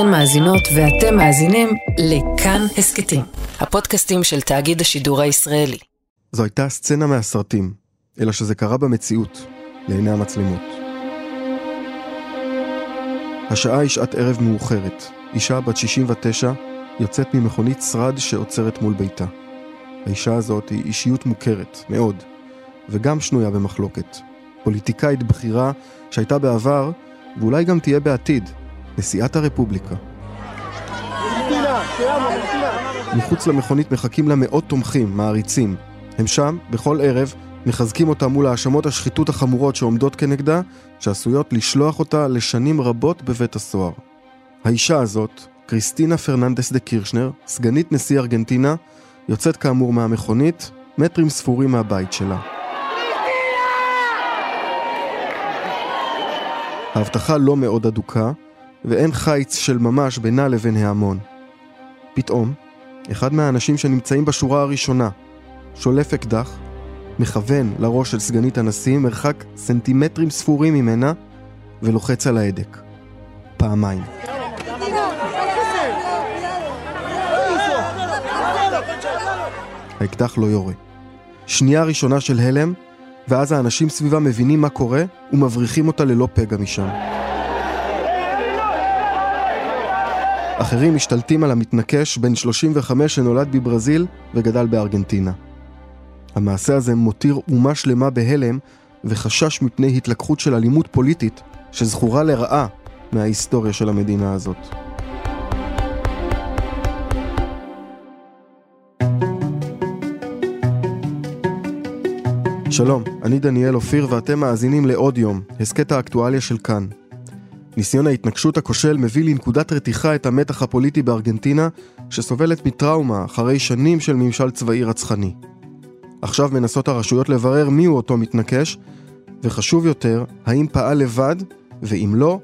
אתן מאזינות ואתם מאזינים לכאן הסכתים, הפודקאסטים של תאגיד השידור הישראלי. זו הייתה סצנה מהסרטים, אלא שזה קרה במציאות, לעיני המצלמות. השעה היא שעת ערב מאוחרת. אישה בת 69 יוצאת ממכונית שרד שעוצרת מול ביתה. האישה הזאת היא אישיות מוכרת, מאוד, וגם שנויה במחלוקת. פוליטיקאית בכירה שהייתה בעבר, ואולי גם תהיה בעתיד, נשיאת הרפובליקה. מחוץ למכונית מחכים לה מאות תומכים, מעריצים. הם שם, בכל ערב, מחזקים אותה מול האשמות השחיתות החמורות שעומדות כנגדה, שעשויות לשלוח אותה לשנים רבות בבית הסוהר. האישה הזאת, קריסטינה פרננדס דה קירשנר, סגנית נשיא ארגנטינה, יוצאת כאמור מהמכונית, מטרים ספורים מהבית שלה. ההבטחה לא מאוד אדוקה, ואין חיץ של ממש בינה לבין ההמון. פתאום, אחד מהאנשים שנמצאים בשורה הראשונה, שולף אקדח, מכוון לראש של סגנית הנשיא מרחק סנטימטרים ספורים ממנה, ולוחץ על ההדק. פעמיים. האקדח לא יורה. שנייה ראשונה של הלם, ואז האנשים סביבה מבינים מה קורה ומבריחים אותה ללא פגע משם. אחרים משתלטים על המתנקש בן 35 שנולד בברזיל וגדל בארגנטינה. המעשה הזה מותיר אומה שלמה בהלם וחשש מפני התלקחות של אלימות פוליטית שזכורה לרעה מההיסטוריה של המדינה הזאת. שלום, אני דניאל אופיר ואתם מאזינים לעוד יום, הסכת האקטואליה של כאן. ניסיון ההתנגשות הכושל מביא לנקודת רתיחה את המתח הפוליטי בארגנטינה, שסובלת מטראומה אחרי שנים של ממשל צבאי רצחני. עכשיו מנסות הרשויות לברר מיהו אותו מתנקש, וחשוב יותר, האם פעל לבד, ואם לא,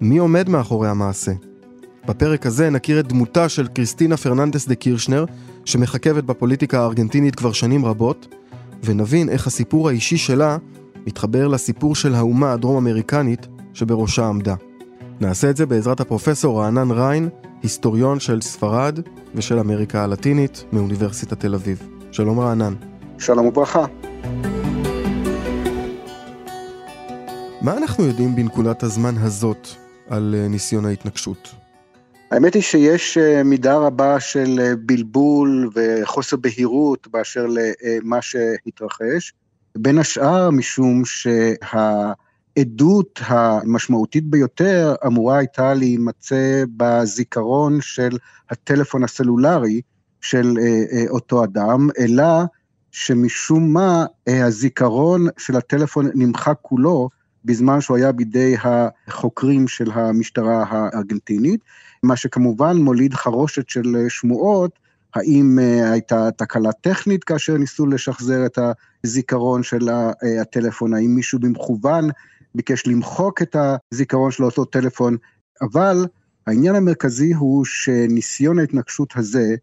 מי עומד מאחורי המעשה. בפרק הזה נכיר את דמותה של קריסטינה פרננדס דה קירשנר, שמחכבת בפוליטיקה הארגנטינית כבר שנים רבות, ונבין איך הסיפור האישי שלה מתחבר לסיפור של האומה הדרום-אמריקנית שבראשה עמדה. נעשה את זה בעזרת הפרופסור רענן ריין, היסטוריון של ספרד ושל אמריקה הלטינית מאוניברסיטת תל אביב. שלום רענן. שלום וברכה. מה אנחנו יודעים בנקודת הזמן הזאת על אה, ניסיון ההתנגשות? האמת היא שיש אה, מידה רבה של אה, בלבול וחוסר בהירות באשר למה שהתרחש, בין השאר משום שהעדות המשמעותית ביותר אמורה הייתה להימצא בזיכרון של הטלפון הסלולרי של אותו אדם, אלא שמשום מה הזיכרון של הטלפון נמחק כולו בזמן שהוא היה בידי החוקרים של המשטרה הארגנטינית, מה שכמובן מוליד חרושת של שמועות, האם אה, הייתה תקלה טכנית כאשר ניסו לשחזר את הזיכרון של אה, הטלפון, האם מישהו במכוון ביקש למחוק את הזיכרון של אותו טלפון, אבל העניין המרכזי הוא שניסיון ההתנגשות הזה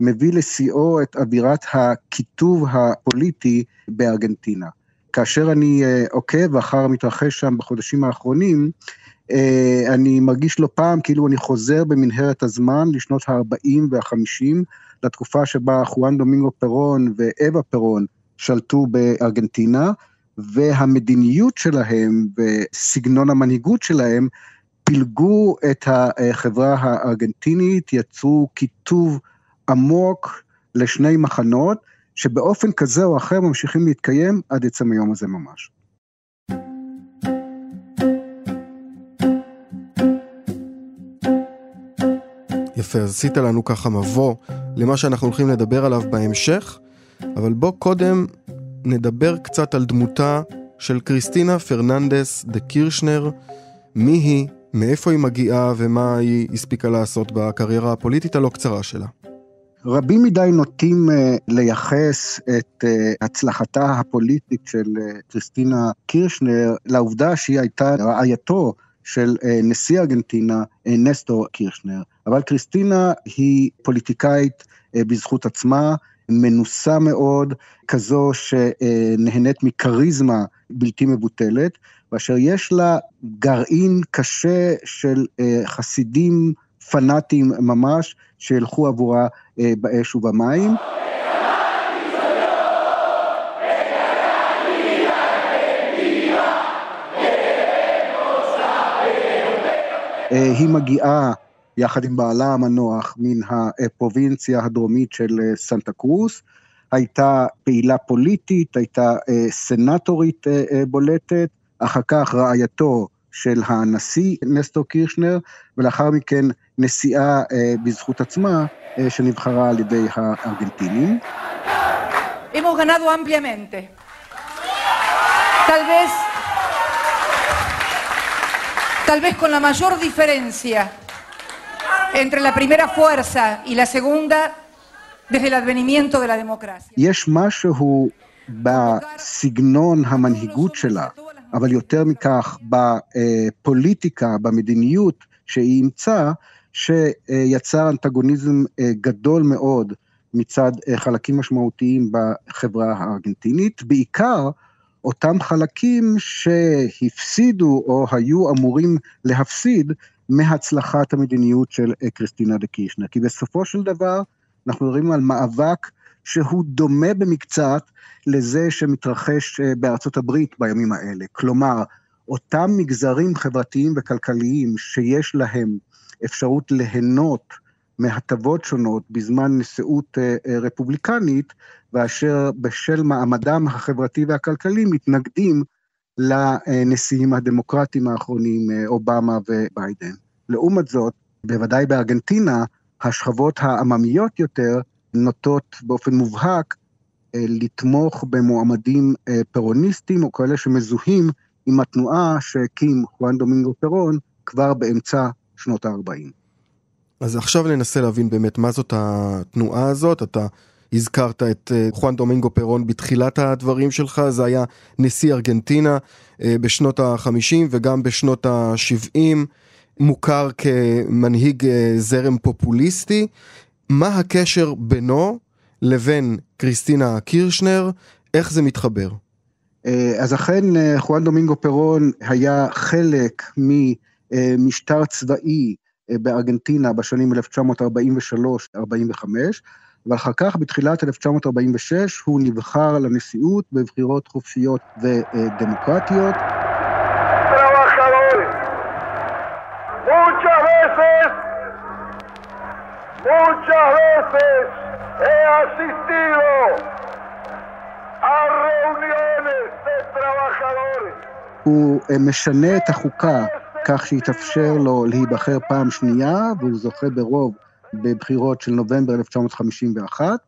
מביא לשיאו את אווירת הקיטוב הפוליטי בארגנטינה. כאשר אני אה, עוקב אחר המתרחש שם בחודשים האחרונים, אה, אני מרגיש לא פעם כאילו אני חוזר במנהרת הזמן לשנות ה-40 וה-50, לתקופה שבה חואן דומינגו פרון ואווה פרון שלטו בארגנטינה, והמדיניות שלהם וסגנון המנהיגות שלהם פילגו את החברה הארגנטינית, יצרו קיטוב עמוק לשני מחנות, שבאופן כזה או אחר ממשיכים להתקיים עד עצם היום הזה ממש. יפה, אז עשית לנו ככה מבוא למה שאנחנו הולכים לדבר עליו בהמשך, אבל בוא קודם נדבר קצת על דמותה של קריסטינה פרננדס דה קירשנר, מי היא, מאיפה היא מגיעה ומה היא הספיקה לעשות בקריירה הפוליטית הלא קצרה שלה. רבים מדי נוטים uh, לייחס את uh, הצלחתה הפוליטית של uh, קריסטינה קירשנר לעובדה שהיא הייתה רעייתו של נשיא ארגנטינה, נסטור קירשנר. אבל קריסטינה היא פוליטיקאית בזכות עצמה, מנוסה מאוד, כזו שנהנית מכריזמה בלתי מבוטלת, ואשר יש לה גרעין קשה של uh, חסידים פנאטים ממש, שילכו עבורה באש ובמים. היא מגיעה יחד עם בעלה המנוח מן הפרובינציה הדרומית של סנטה קרוס, הייתה פעילה פוליטית, הייתה סנטורית בולטת, אחר כך רעייתו של הנשיא נסטור קירשנר, ולאחר מכן נשיאה בזכות עצמה שנבחרה על ידי הארגנטינים. Hemos ganado ampliamente. Tal tal vez con la mayor diferencia entre la primera fuerza y la segunda desde el advenimiento de la democracia. אבל יותר מכך בפוליטיקה, במדיניות שהיא אימצה, שיצר אנטגוניזם גדול מאוד מצד חלקים משמעותיים בחברה הארגנטינית, בעיקר אותם חלקים שהפסידו או היו אמורים להפסיד מהצלחת המדיניות של קריסטינה דה קירשנר. כי בסופו של דבר אנחנו מדברים על מאבק שהוא דומה במקצת לזה שמתרחש בארצות הברית בימים האלה. כלומר, אותם מגזרים חברתיים וכלכליים שיש להם אפשרות ליהנות מהטבות שונות בזמן נשיאות רפובליקנית, ואשר בשל מעמדם החברתי והכלכלי מתנגדים לנשיאים הדמוקרטיים האחרונים, אובמה וביידן. לעומת זאת, בוודאי בארגנטינה, השכבות העממיות יותר נוטות באופן מובהק לתמוך במועמדים פירוניסטים או כאלה שמזוהים עם התנועה שהקים חואן דומינגו פירון כבר באמצע שנות ה-40. אז עכשיו ננסה להבין באמת מה זאת התנועה הזאת, אתה הזכרת את חואן דומינגו פירון בתחילת הדברים שלך, זה היה נשיא ארגנטינה בשנות ה-50 וגם בשנות ה-70, מוכר כמנהיג זרם פופוליסטי. מה הקשר בינו לבין קריסטינה קירשנר, איך זה מתחבר? אז אכן חואן דומינגו פירון היה חלק ממשטר צבאי בארגנטינה בשנים 1943-45, ואחר כך בתחילת 1946 הוא נבחר לנשיאות בבחירות חופשיות ודמוקרטיות. הוא משנה את החוקה כך שיתאפשר לו להיבחר פעם שנייה, והוא זוכה ברוב בבחירות של נובמבר 1951,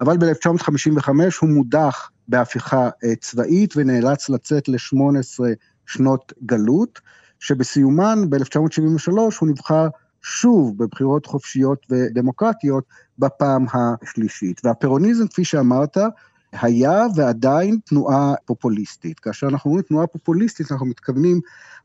אבל ב-1955 הוא מודח בהפיכה צבאית ונאלץ לצאת ל-18 שנות גלות, שבסיומן ב-1973 הוא נבחר שוב בבחירות חופשיות ודמוקרטיות בפעם השלישית. והפירוניזם, כפי שאמרת, היה ועדיין תנועה פופוליסטית. כאשר אנחנו אומרים תנועה פופוליסטית, אנחנו מתכוונים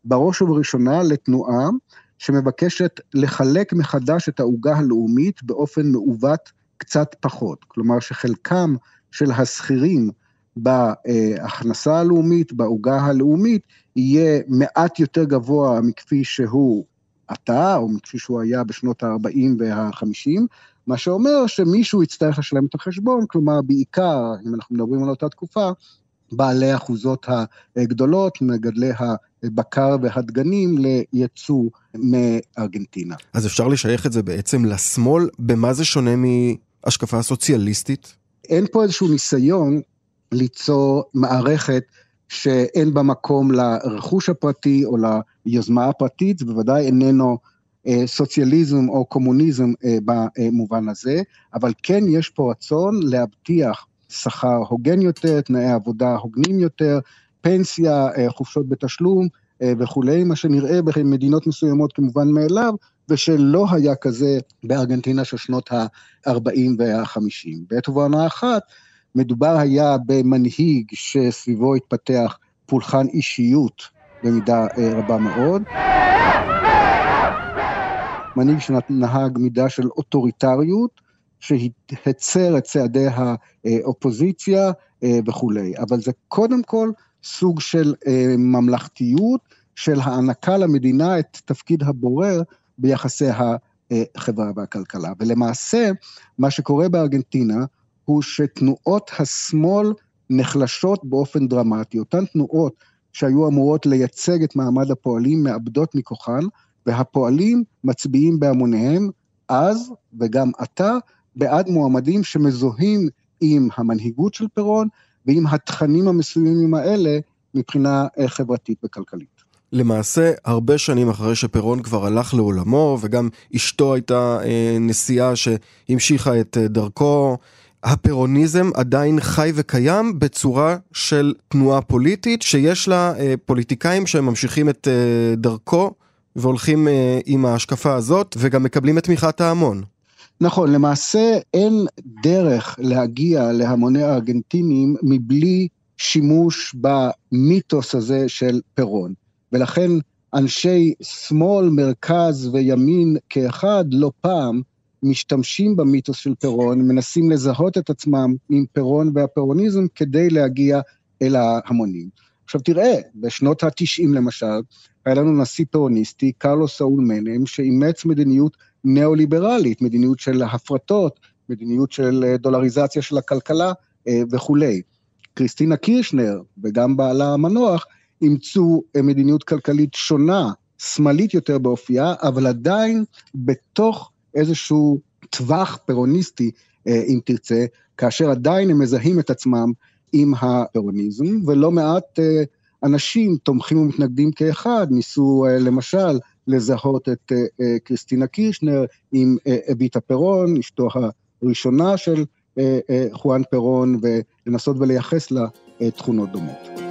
בראש ובראשונה לתנועה שמבקשת לחלק מחדש את העוגה הלאומית באופן מעוות קצת פחות. כלומר שחלקם של השכירים בהכנסה הלאומית, בעוגה הלאומית, יהיה מעט יותר גבוה מכפי שהוא עתה, או מכפי שהוא היה בשנות ה-40 וה-50, מה שאומר שמישהו יצטרך לשלם את החשבון, כלומר בעיקר, אם אנחנו מדברים על אותה תקופה, בעלי האחוזות הגדולות, מגדלי הבקר והדגנים לייצוא מארגנטינה. אז אפשר לשייך את זה בעצם לשמאל, במה זה שונה מהשקפה סוציאליסטית? אין פה איזשהו ניסיון ליצור מערכת שאין בה מקום לרכוש הפרטי או ליוזמה הפרטית, זה בוודאי איננו סוציאליזם או קומוניזם במובן הזה, אבל כן יש פה רצון להבטיח שכר הוגן יותר, תנאי עבודה הוגנים יותר, פנסיה, חופשות בתשלום וכולי, מה שנראה במדינות מסוימות כמובן מאליו, ושלא היה כזה בארגנטינה של שנות ה-40 וה-50. בעת ובעונה אחת, מדובר היה במנהיג שסביבו התפתח פולחן אישיות במידה רבה מאוד. מנהיג שנהג מידה של אוטוריטריות, שהצר את צעדי האופוזיציה וכולי. אבל זה קודם כל סוג של ממלכתיות, של הענקה למדינה את תפקיד הבורר ביחסי החברה והכלכלה. ולמעשה, מה שקורה בארגנטינה הוא שתנועות השמאל נחלשות באופן דרמטי. אותן תנועות שהיו אמורות לייצג את מעמד הפועלים מאבדות מכוחן, והפועלים מצביעים בהמוניהם, אז וגם עתה, בעד מועמדים שמזוהים עם המנהיגות של פירון ועם התכנים המסוימים האלה מבחינה אה, חברתית וכלכלית. למעשה, הרבה שנים אחרי שפירון כבר הלך לעולמו, וגם אשתו הייתה אה, נשיאה שהמשיכה את אה, דרכו, הפירוניזם עדיין חי וקיים בצורה של תנועה פוליטית, שיש לה אה, פוליטיקאים שממשיכים את אה, דרכו והולכים אה, עם ההשקפה הזאת, וגם מקבלים את תמיכת ההמון. נכון, למעשה אין דרך להגיע להמוני הארגנטינים מבלי שימוש במיתוס הזה של פירון. ולכן אנשי שמאל, מרכז וימין כאחד לא פעם משתמשים במיתוס של פירון, מנסים לזהות את עצמם עם פירון והפירוניזם כדי להגיע אל ההמונים. עכשיו תראה, בשנות ה-90 למשל, היה לנו נשיא פירוניסטי, קרלוס סאול מנם, שאימץ מדיניות ניאו-ליברלית, מדיניות של הפרטות, מדיניות של דולריזציה של הכלכלה אה, וכולי. קריסטינה קירשנר וגם בעלה המנוח אימצו אה, מדיניות כלכלית שונה, שמאלית יותר באופייה, אבל עדיין בתוך איזשהו טווח פירוניסטי, אה, אם תרצה, כאשר עדיין הם מזהים את עצמם עם הפירוניזם, ולא מעט אה, אנשים תומכים ומתנגדים כאחד, ניסו למשל לזהות את קריסטינה קירשנר עם אביטה פירון, אשתו הראשונה של חואן פירון, ולנסות ולייחס לה תכונות דומות.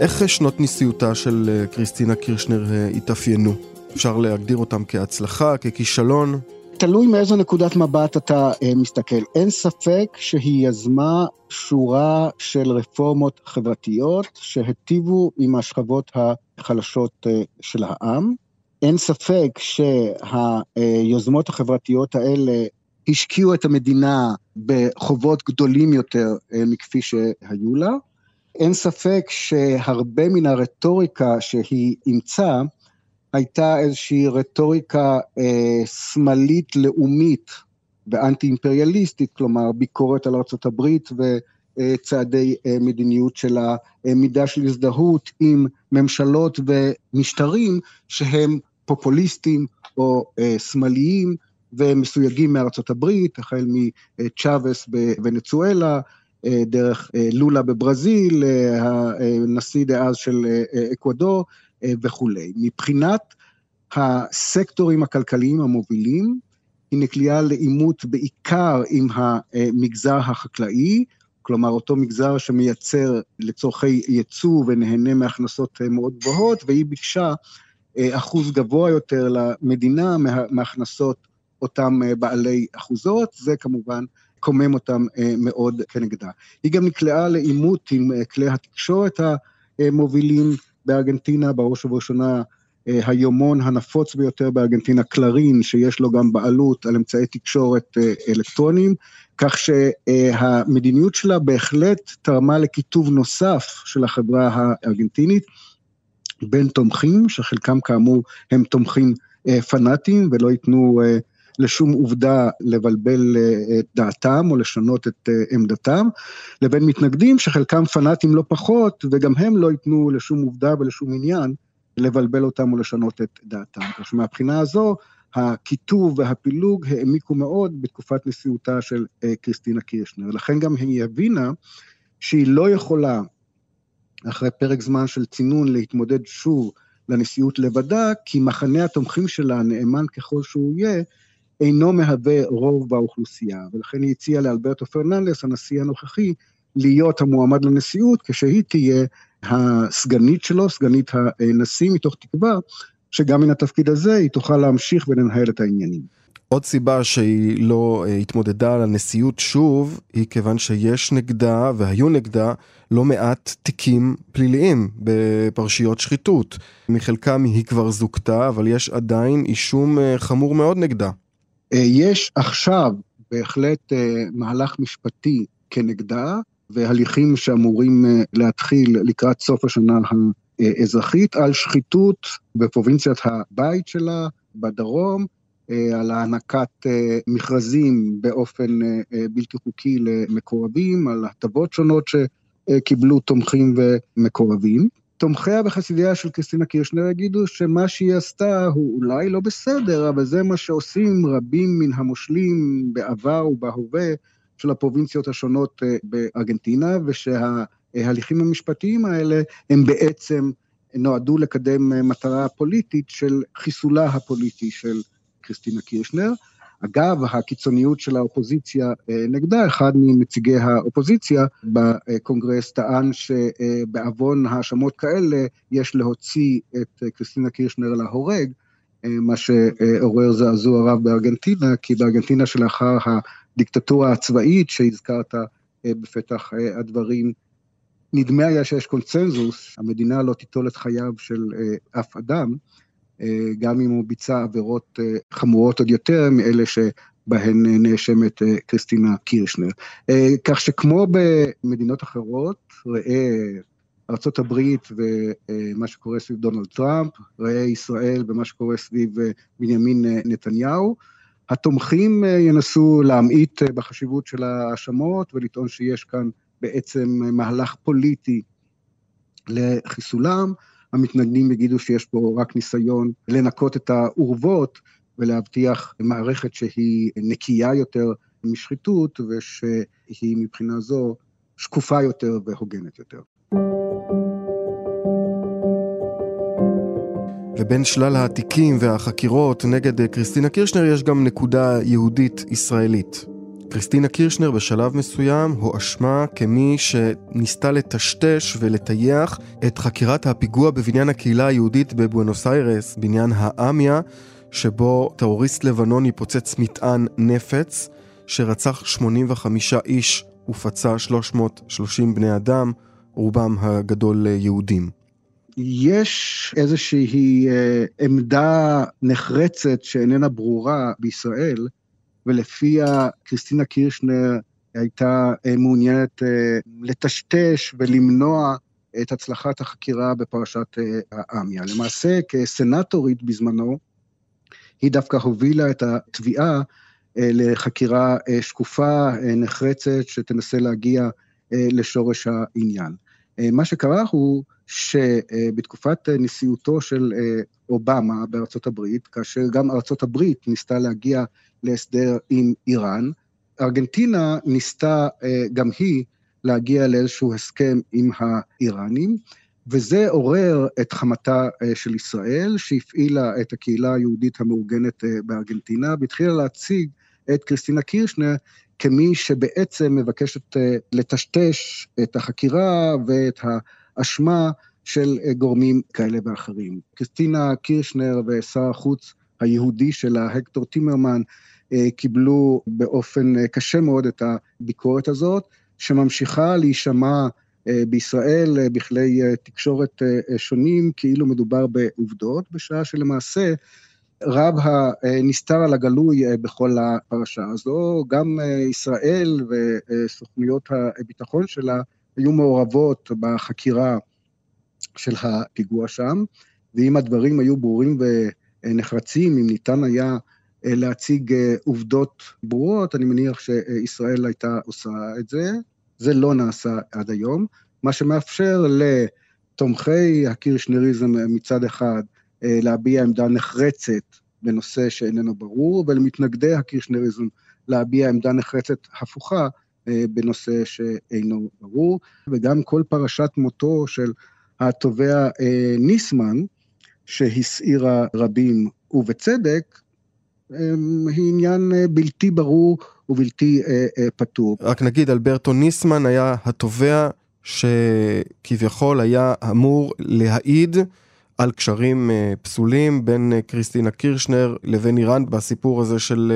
איך שנות נשיאותה של אה, קריסטינה קירשנר אה, התאפיינו? אפשר להגדיר אותם כהצלחה, ככישלון? תלוי מאיזו נקודת מבט אתה אה, מסתכל. אין ספק שהיא יזמה שורה של רפורמות חברתיות שהטיבו עם השכבות החלשות אה, של העם. אין ספק שהיוזמות החברתיות האלה השקיעו את המדינה בחובות גדולים יותר אה, מכפי שהיו לה. אין ספק שהרבה מן הרטוריקה שהיא אימצה, הייתה איזושהי רטוריקה אה, שמאלית לאומית ואנטי אימפריאליסטית, כלומר ביקורת על ארה"ב וצעדי אה, מדיניות של המידה של הזדהות עם ממשלות ומשטרים שהם פופוליסטים או אה, שמאליים ומסויגים מארצות הברית, החל מצ'אבס בוונצואלה, אה, דרך אה, לולה בברזיל, אה, הנשיא דאז של אקוודור וכולי. מבחינת הסקטורים הכלכליים המובילים, היא נקלעה לעימות בעיקר עם המגזר החקלאי, כלומר אותו מגזר שמייצר לצורכי ייצוא ונהנה מהכנסות מאוד גבוהות, והיא ביקשה אחוז גבוה יותר למדינה מהכנסות אותם בעלי אחוזות, זה כמובן קומם אותם אה, מאוד כנגדה. היא גם נקלעה לעימות עם אה, כלי התקשורת המובילים בארגנטינה, בראש ובראשונה אה, היומון הנפוץ ביותר בארגנטינה, קלרין, שיש לו גם בעלות על אמצעי תקשורת אלקטרוניים, כך שהמדיניות שלה בהחלט תרמה לקיטוב נוסף של החברה הארגנטינית בין תומכים, שחלקם כאמור הם תומכים פנאטיים ולא ייתנו לשום עובדה לבלבל אה, את דעתם או לשנות את אה, עמדתם, לבין מתנגדים שחלקם פנאטים לא פחות, וגם הם לא ייתנו לשום עובדה ולשום עניין לבלבל אותם או לשנות את דעתם. כך שמבחינה הזו, הקיטוב והפילוג העמיקו מאוד בתקופת נשיאותה של אה, קריסטינה קירשנר. לכן גם היא הבינה שהיא לא יכולה, אחרי פרק זמן של צינון, להתמודד שוב לנשיאות לבדה, כי מחנה התומכים שלה, נאמן ככל שהוא יהיה, אינו מהווה רוב באוכלוסייה, ולכן היא הציעה לאלברטו פרננדס, הנשיא הנוכחי, להיות המועמד לנשיאות, כשהיא תהיה הסגנית שלו, סגנית הנשיא, מתוך תקווה שגם מן התפקיד הזה היא תוכל להמשיך ולנהל את העניינים. עוד סיבה שהיא לא אה, התמודדה על הנשיאות שוב, היא כיוון שיש נגדה והיו נגדה לא מעט תיקים פליליים בפרשיות שחיתות. מחלקם היא כבר זוכתה, אבל יש עדיין אישום אה, חמור מאוד נגדה. אה, יש עכשיו בהחלט אה, מהלך משפטי כנגדה, והליכים שאמורים אה, להתחיל לקראת סוף השנה אזרחית על שחיתות בפרובינציית הבית שלה, בדרום, על הענקת מכרזים באופן בלתי חוקי למקורבים, על הטבות שונות שקיבלו תומכים ומקורבים. תומכיה וחסידיה של קריסטינה קירשנר יגידו שמה שהיא עשתה הוא אולי לא בסדר, אבל זה מה שעושים רבים מן המושלים בעבר ובהווה של הפרובינציות השונות אה, בארגנטינה, ושההליכים המשפטיים האלה הם בעצם נועדו לקדם אה, מטרה פוליטית של חיסולה הפוליטי של קריסטינה קירשנר. אגב, הקיצוניות של האופוזיציה אה, נגדה, אחד מנציגי האופוזיציה בקונגרס טען שבעוון האשמות כאלה יש להוציא את קריסטינה קירשנר להורג, אה, מה שעורר זעזוע רב בארגנטינה, כי בארגנטינה שלאחר הדיקטטורה הצבאית שהזכרת אה, בפתח הדברים, נדמה היה שיש קונצנזוס, המדינה לא תיטול את חייו של אף אדם, אה, גם אם הוא ביצע עבירות אה, חמורות עוד יותר מאלה שבהן אה, נאשמת קריסטינה קירשנר. כך שכמו במדינות אחרות, ראה ארה"ב ומה שקורה סביב דונלד טראמפ, ראה ישראל ומה שקורה סביב בנימין נתניהו, התומכים ינסו להמעיט בחשיבות של ההאשמות ולטעון שיש כאן בעצם מהלך פוליטי לחיסולם. המתנגדים יגידו שיש פה רק ניסיון לנקות את האורוות ולהבטיח מערכת שהיא נקייה יותר משחיתות ושהיא מבחינה זו שקופה יותר והוגנת יותר. ובין שלל התיקים והחקירות נגד קריסטינה קירשנר יש גם נקודה יהודית ישראלית. קריסטינה קירשנר בשלב מסוים הואשמה כמי שניסתה לטשטש ולטייח את חקירת הפיגוע בבניין הקהילה היהודית בבואנוס איירס, בניין האמיה, שבו טרוריסט לבנוני פוצץ מטען נפץ, שרצח 85 איש ופצע 330 בני אדם, רובם הגדול יהודים. יש איזושהי אה, עמדה נחרצת שאיננה ברורה בישראל, ולפיה קריסטינה קירשנר הייתה אה, מעוניינת אה, לטשטש ולמנוע את הצלחת החקירה בפרשת אה, האמיה. למעשה, כסנטורית בזמנו, היא דווקא הובילה את התביעה לחקירה שקופה, נחרצת, שתנסה להגיע לשורש העניין. מה שקרה הוא שבתקופת נשיאותו של אובמה בארצות הברית, כאשר גם ארצות הברית ניסתה להגיע להסדר עם איראן. ארגנטינה ניסתה אה, גם היא להגיע לאיזשהו הסכם עם האיראנים, וזה עורר את חמתה אה, של ישראל, שהפעילה את הקהילה היהודית המאורגנת אה, בארגנטינה, והתחילה להציג את קריסטינה קירשנר כמי שבעצם מבקשת לטשטש את החקירה ואת האשמה של גורמים כאלה ואחרים. קריסטינה קירשנר ושר החוץ היהודי שלה, הקטור טימרמן, אה, קיבלו באופן אה, קשה מאוד את הביקורת הזאת, שממשיכה להישמע אה, בישראל בכלי תקשורת שונים, כאילו מדובר בעובדות, בשעה שלמעשה רב הנסתר על הגלוי בכל הפרשה הזו, גם ישראל וסוכנויות הביטחון שלה היו מעורבות בחקירה של הפיגוע שם, ואם הדברים היו ברורים ונחרצים, אם ניתן היה אה, להציג אה, עובדות ברורות, אני מניח שישראל הייתה עושה את זה. זה לא נעשה עד היום, מה שמאפשר לתומכי הקירשנריזם מצד אחד אה, להביע עמדה נחרצת בנושא שאיננו ברור, ולמתנגדי הקירשנריזם להביע עמדה נחרצת הפוכה בנושא שאינו ברור, וגם כל פרשת מותו של התובע ניסמן, שהסעירה רבים ובצדק, אמ, היא עניין אה, בלתי ברור ובלתי אה, אה, פתור. רק נגיד, אלברטו ניסמן היה התובע שכביכול היה אמור להעיד על קשרים פסולים בין קריסטינה קירשנר לבין איראן בסיפור הזה של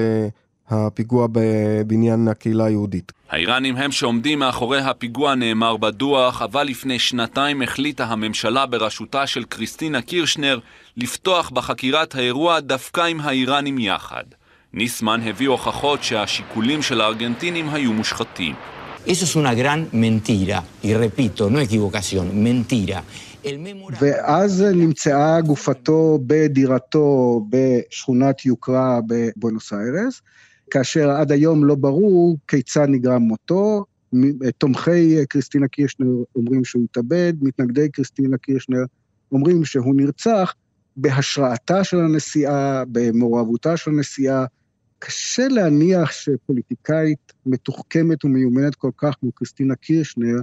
הפיגוע בבניין הקהילה היהודית. האיראנים הם שעומדים מאחורי הפיגוע נאמר בדוח, אבל לפני שנתיים החליטה הממשלה בראשותה של קריסטינה קירשנר לפתוח בחקירת האירוע דווקא עם האיראנים יחד. ניסמן הביא הוכחות שהשיקולים של הארגנטינים היו מושחתים. Eso es una gran mentira, y repito, no equivocación, mentira. ואז נמצאה גופתו בדירתו בשכונת יוקרה בבואנוס איירס, כאשר עד היום לא ברור כיצד נגרם מותו. תומכי קריסטינה קירשנר אומרים שהוא התאבד, מתנגדי קריסטינה קירשנר אומרים שהוא נרצח בהשראתה של הנשיאה, במעורבותה של הנשיאה. קשה להניח שפוליטיקאית מתוחכמת ומיומנת כל כך כמו קריסטינה קירשנר,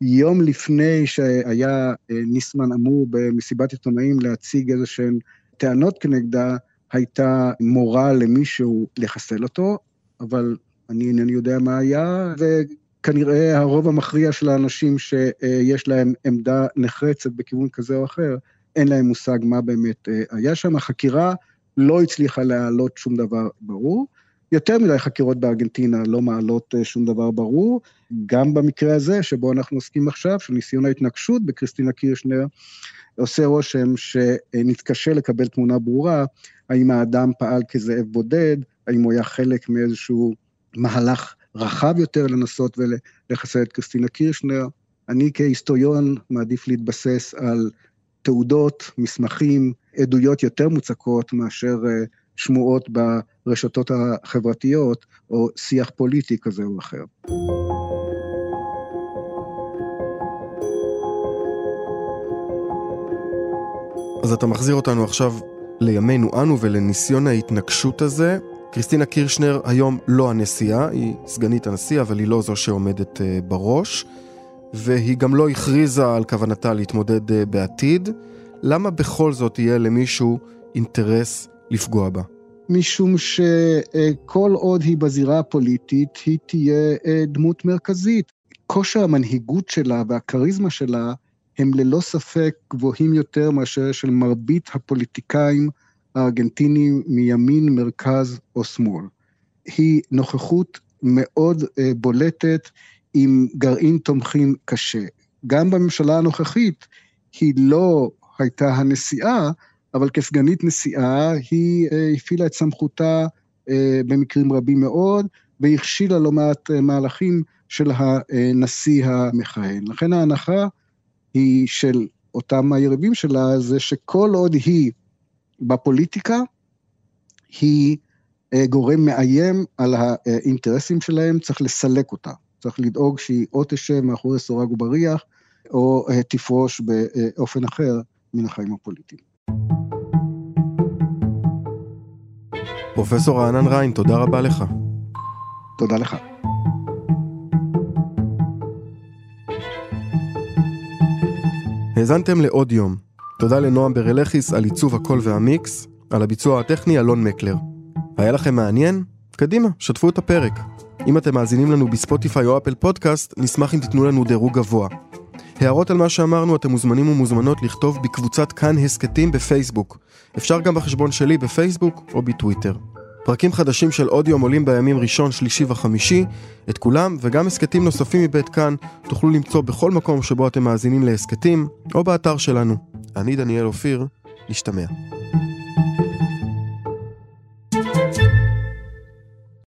יום לפני שהיה אה, ניסמן אמור במסיבת עיתונאים להציג איזה שהן טענות כנגדה, הייתה מורה למישהו לחסל אותו, אבל אני אינני יודע מה היה, וכנראה הרוב המכריע של האנשים שיש להם עמדה נחרצת בכיוון כזה או אחר, אין להם מושג מה באמת אה, היה שם. החקירה לא הצליחה להעלות שום דבר ברור. יותר מדי חקירות בארגנטינה לא מעלות אה, שום דבר ברור. גם במקרה הזה, שבו אנחנו עוסקים עכשיו, של ניסיון ההתנגשות בקריסטינה קירשנר, עושה רושם שנתקשה לקבל תמונה ברורה, האם האדם פעל כזאב בודד, האם הוא היה חלק מאיזשהו מהלך רחב יותר לנסות ולחסל את קריסטינה קירשנר. אני כהיסטוריון מעדיף להתבסס על תעודות, מסמכים, עדויות יותר מוצקות מאשר אה, שמועות ברשתות החברתיות או שיח פוליטי כזה או אחר. אז אתה מחזיר אותנו עכשיו לימינו אנו ולניסיון ההתנגשות הזה. קריסטינה קירשנר היום לא הנשיאה, היא סגנית הנשיא, אבל היא לא זו שעומדת אה, בראש, והיא גם לא הכריזה על כוונתה להתמודד אה, בעתיד. למה בכל זאת יהיה למישהו אינטרס לפגוע בה? משום שכל עוד היא בזירה הפוליטית, היא תהיה אה, דמות מרכזית. כושר המנהיגות שלה והכריזמה שלה הם ללא ספק גבוהים יותר מאשר של מרבית הפוליטיקאים הארגנטינים מימין, מרכז או שמאל. היא נוכחות מאוד אה, בולטת עם גרעין תומכים קשה. גם בממשלה הנוכחית היא לא הייתה הנשיאה, אבל כסגנית נשיאה היא אה, הפעילה את סמכותה אה, במקרים רבים מאוד, והכשילה לא מעט אה, מהלכים של הנשיא המכהן. לכן ההנחה היא של אותם היריבים שלה, זה שכל עוד היא בפוליטיקה, היא גורם מאיים על האינטרסים שלהם, צריך לסלק אותה. צריך לדאוג שהיא או תשב מאחורי סורג ובריח, או תפרוש באופן אחר מן החיים הפוליטיים. פרופסור רענן ריין, תודה רבה לך. תודה לך. האזנתם לעוד יום. תודה לנועם ברלכיס על עיצוב הקול והמיקס, על הביצוע הטכני אלון מקלר. היה לכם מעניין? קדימה, שתפו את הפרק. אם אתם מאזינים לנו בספוטיפיי או אפל פודקאסט, נשמח אם תיתנו לנו דירוג גבוה. הערות על מה שאמרנו אתם מוזמנים ומוזמנות לכתוב בקבוצת כאן הסכתים בפייסבוק. אפשר גם בחשבון שלי בפייסבוק או בטוויטר. פרקים חדשים של אודיום עולים בימים ראשון, שלישי וחמישי. את כולם וגם הסכתים נוספים מבית כאן תוכלו למצוא בכל מקום שבו אתם מאזינים להסכתים או באתר שלנו. אני דניאל אופיר, נשתמע.